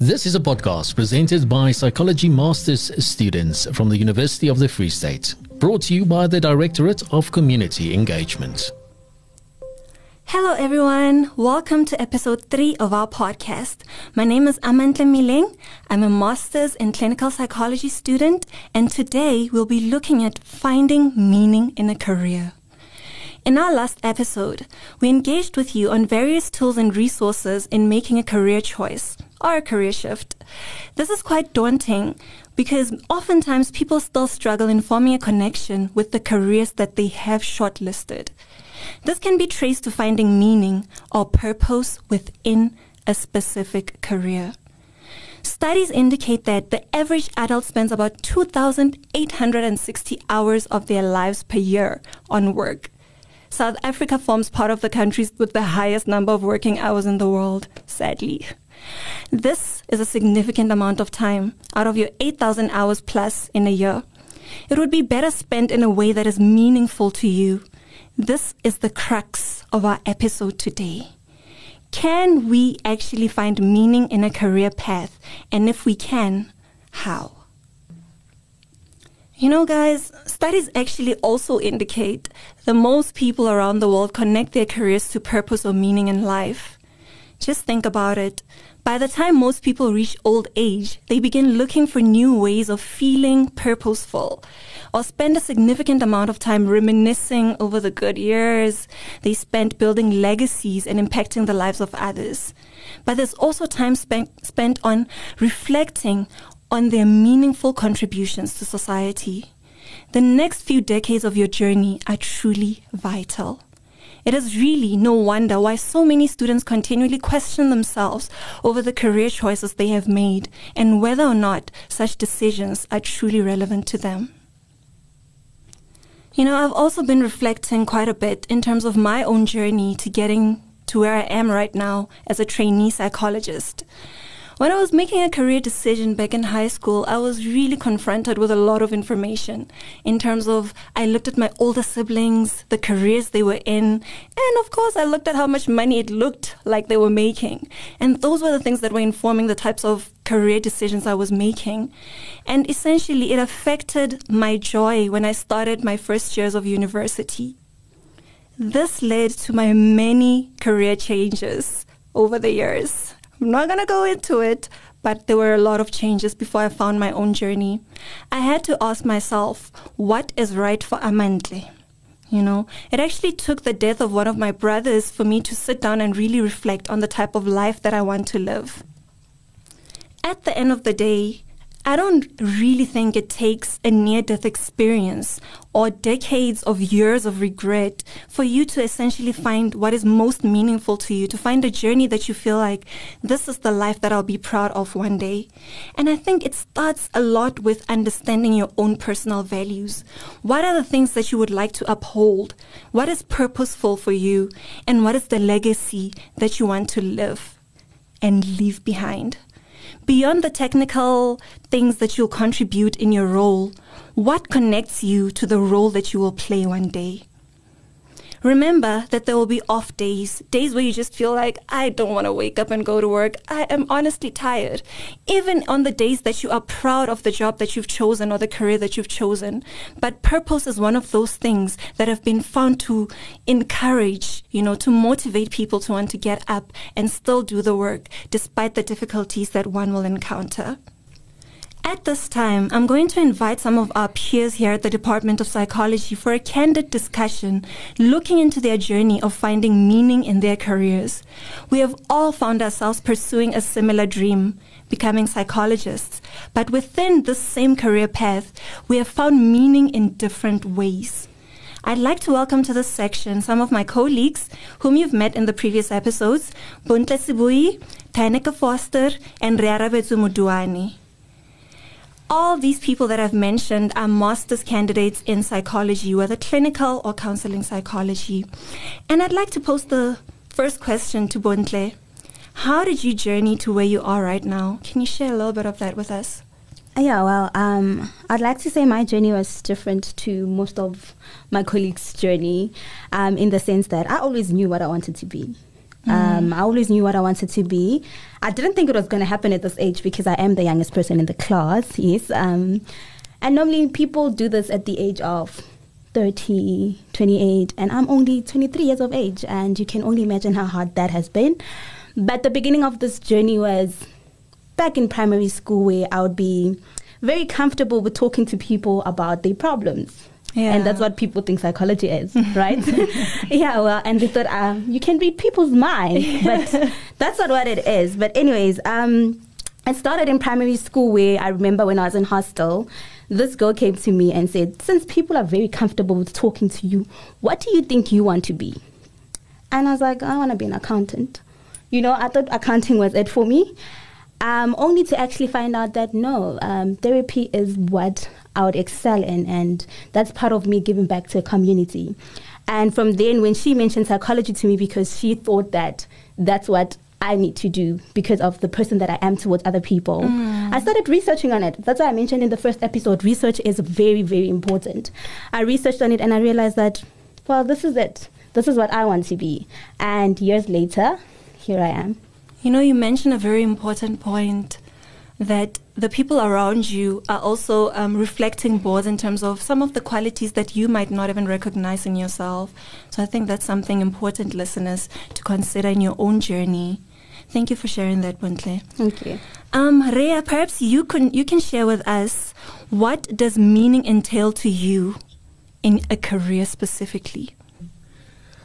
This is a podcast presented by Psychology Masters students from the University of the Free State, brought to you by the Directorate of Community Engagement. Hello, everyone. Welcome to episode three of our podcast. My name is Amantle Mileng. I'm a master's in clinical psychology student, and today we'll be looking at finding meaning in a career. In our last episode, we engaged with you on various tools and resources in making a career choice or a career shift. This is quite daunting because oftentimes people still struggle in forming a connection with the careers that they have shortlisted. This can be traced to finding meaning or purpose within a specific career. Studies indicate that the average adult spends about 2,860 hours of their lives per year on work. South Africa forms part of the countries with the highest number of working hours in the world, sadly. This is a significant amount of time out of your 8,000 hours plus in a year. It would be better spent in a way that is meaningful to you. This is the crux of our episode today. Can we actually find meaning in a career path? And if we can, how? You know, guys, studies actually also indicate that most people around the world connect their careers to purpose or meaning in life. Just think about it. By the time most people reach old age, they begin looking for new ways of feeling purposeful or spend a significant amount of time reminiscing over the good years they spent building legacies and impacting the lives of others. But there's also time spent, spent on reflecting on their meaningful contributions to society. The next few decades of your journey are truly vital. It is really no wonder why so many students continually question themselves over the career choices they have made and whether or not such decisions are truly relevant to them. You know, I've also been reflecting quite a bit in terms of my own journey to getting to where I am right now as a trainee psychologist. When I was making a career decision back in high school, I was really confronted with a lot of information in terms of I looked at my older siblings, the careers they were in, and of course I looked at how much money it looked like they were making. And those were the things that were informing the types of career decisions I was making. And essentially it affected my joy when I started my first years of university. This led to my many career changes over the years. I'm not going to go into it, but there were a lot of changes before I found my own journey. I had to ask myself, what is right for Amantle? You know, it actually took the death of one of my brothers for me to sit down and really reflect on the type of life that I want to live. At the end of the day, I don't really think it takes a near death experience or decades of years of regret for you to essentially find what is most meaningful to you, to find a journey that you feel like this is the life that I'll be proud of one day. And I think it starts a lot with understanding your own personal values. What are the things that you would like to uphold? What is purposeful for you? And what is the legacy that you want to live and leave behind? Beyond the technical things that you'll contribute in your role, what connects you to the role that you will play one day? Remember that there will be off days, days where you just feel like, I don't want to wake up and go to work. I am honestly tired. Even on the days that you are proud of the job that you've chosen or the career that you've chosen. But purpose is one of those things that have been found to encourage, you know, to motivate people to want to get up and still do the work despite the difficulties that one will encounter. At this time, I'm going to invite some of our peers here at the Department of Psychology for a candid discussion looking into their journey of finding meaning in their careers. We have all found ourselves pursuing a similar dream, becoming psychologists, but within this same career path, we have found meaning in different ways. I'd like to welcome to this section some of my colleagues whom you've met in the previous episodes, Buntle Sibui, Taineke Foster, and Rearabetsu Muduani all these people that I've mentioned are master's candidates in psychology, whether clinical or counseling psychology. And I'd like to pose the first question to Buntle. How did you journey to where you are right now? Can you share a little bit of that with us? Yeah, well, um, I'd like to say my journey was different to most of my colleagues' journey um, in the sense that I always knew what I wanted to be. Um, I always knew what I wanted to be. I didn't think it was going to happen at this age because I am the youngest person in the class. Yes. Um, and normally people do this at the age of 30, 28, and I'm only 23 years of age, and you can only imagine how hard that has been. But the beginning of this journey was back in primary school where I would be very comfortable with talking to people about their problems. Yeah. And that's what people think psychology is, right? yeah, well, and they thought um, you can read people's mind, but that's not what it is. But, anyways, um, I started in primary school where I remember when I was in hostel, this girl came to me and said, Since people are very comfortable with talking to you, what do you think you want to be? And I was like, I want to be an accountant. You know, I thought accounting was it for me. Um, only to actually find out that no, um, therapy is what I would excel in, and that's part of me giving back to a community. And from then, when she mentioned psychology to me, because she thought that that's what I need to do because of the person that I am towards other people. Mm. I started researching on it. That's why I mentioned in the first episode research is very, very important. I researched on it and I realized that, well, this is it. This is what I want to be. And years later, here I am. You know, you mentioned a very important point that the people around you are also um, reflecting boards in terms of some of the qualities that you might not even recognize in yourself. So I think that's something important, listeners, to consider in your own journey. Thank you for sharing that, Buntle. Thank you. Um, Rhea, perhaps you can you can share with us what does meaning entail to you in a career specifically.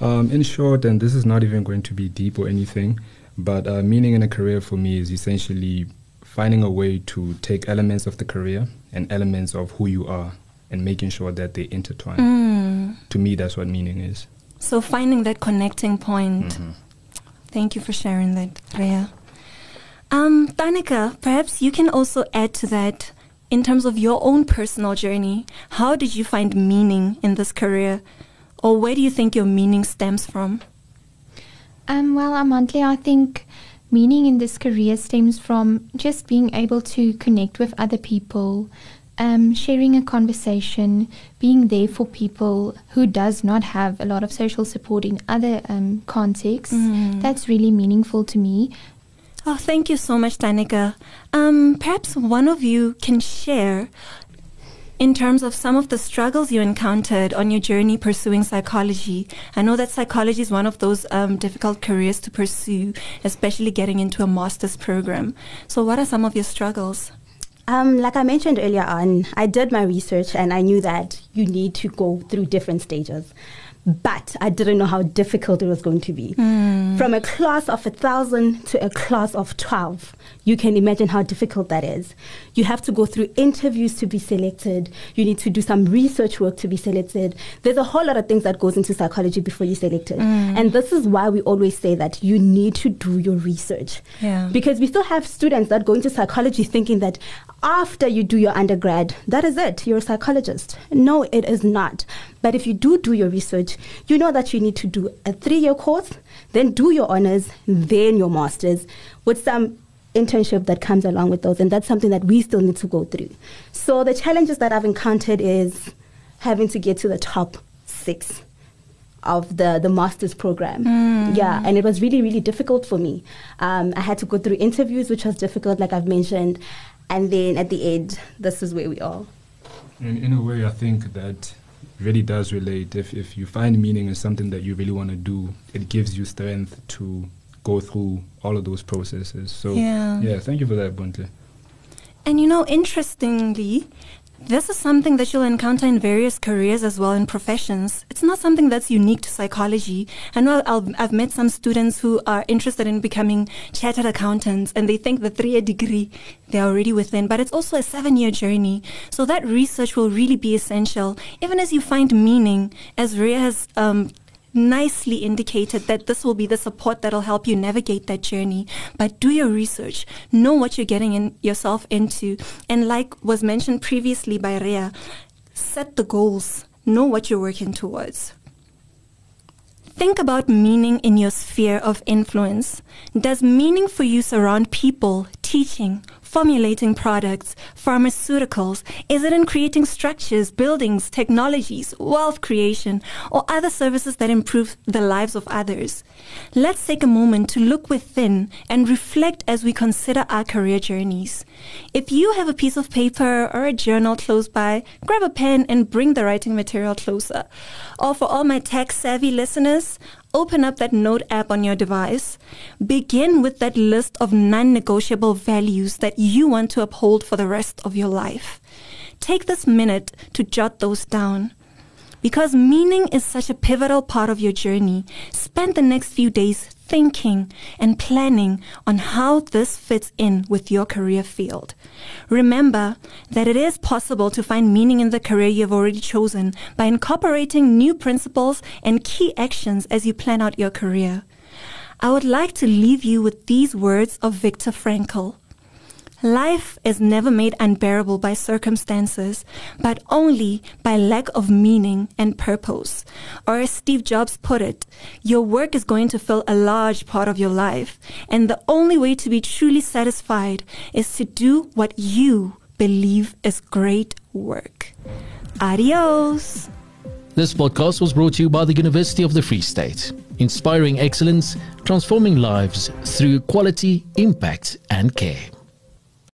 Um, in short, and this is not even going to be deep or anything, but uh, meaning in a career for me is essentially finding a way to take elements of the career and elements of who you are and making sure that they intertwine. Mm. To me, that's what meaning is. So finding that connecting point. Mm-hmm. Thank you for sharing that, Rhea. Um, Tanika, perhaps you can also add to that in terms of your own personal journey. How did you find meaning in this career? Or where do you think your meaning stems from? Um, well, Amantle, I think meaning in this career stems from just being able to connect with other people, um, sharing a conversation, being there for people who does not have a lot of social support in other um, contexts. Mm. That's really meaningful to me. Oh, thank you so much, Tanika. Um, perhaps one of you can share in terms of some of the struggles you encountered on your journey pursuing psychology. I know that psychology is one of those um, difficult careers to pursue, especially getting into a master's program. So, what are some of your struggles? Um, like I mentioned earlier on, I did my research and I knew that you need to go through different stages. But I didn't know how difficult it was going to be. Mm. From a class of a thousand to a class of 12, you can imagine how difficult that is. You have to go through interviews to be selected. You need to do some research work to be selected. There's a whole lot of things that goes into psychology before you're selected. Mm. And this is why we always say that you need to do your research. Yeah. Because we still have students that go into psychology thinking that after you do your undergrad, that is it. You're a psychologist. No, it is not. But if you do do your research, you know that you need to do a three year course, then do your honors, then your master's with some internship that comes along with those. And that's something that we still need to go through. So the challenges that I've encountered is having to get to the top six of the, the master's program. Mm. Yeah, and it was really, really difficult for me. Um, I had to go through interviews, which was difficult, like I've mentioned. And then at the end, this is where we are. And in a way, I think that really does relate. If, if you find meaning in something that you really want to do, it gives you strength to go through all of those processes. So, yeah, yeah thank you for that, Buntle. And you know, interestingly, this is something that you'll encounter in various careers as well in professions. It's not something that's unique to psychology. I know i have met some students who are interested in becoming chartered accountants and they think the three year degree they're already within, but it's also a seven year journey. So that research will really be essential, even as you find meaning, as Rhea has um, nicely indicated that this will be the support that'll help you navigate that journey. But do your research, know what you're getting in yourself into, and like was mentioned previously by Rhea, set the goals, know what you're working towards. Think about meaning in your sphere of influence. Does meaning for you surround people, teaching, formulating products, pharmaceuticals? Is it in creating structures, buildings, technologies, wealth creation, or other services that improve the lives of others? Let's take a moment to look within and reflect as we consider our career journeys. If you have a piece of paper or a journal close by, grab a pen and bring the writing material closer. Or for all my tech savvy listeners, open up that Note app on your device. Begin with that list of non negotiable values that you want to uphold for the rest of your life. Take this minute to jot those down. Because meaning is such a pivotal part of your journey, spend the next few days thinking and planning on how this fits in with your career field. Remember that it is possible to find meaning in the career you've already chosen by incorporating new principles and key actions as you plan out your career. I would like to leave you with these words of Viktor Frankl. Life is never made unbearable by circumstances, but only by lack of meaning and purpose. Or as Steve Jobs put it, your work is going to fill a large part of your life, and the only way to be truly satisfied is to do what you believe is great work. Adios! This podcast was brought to you by the University of the Free State, inspiring excellence, transforming lives through quality, impact, and care.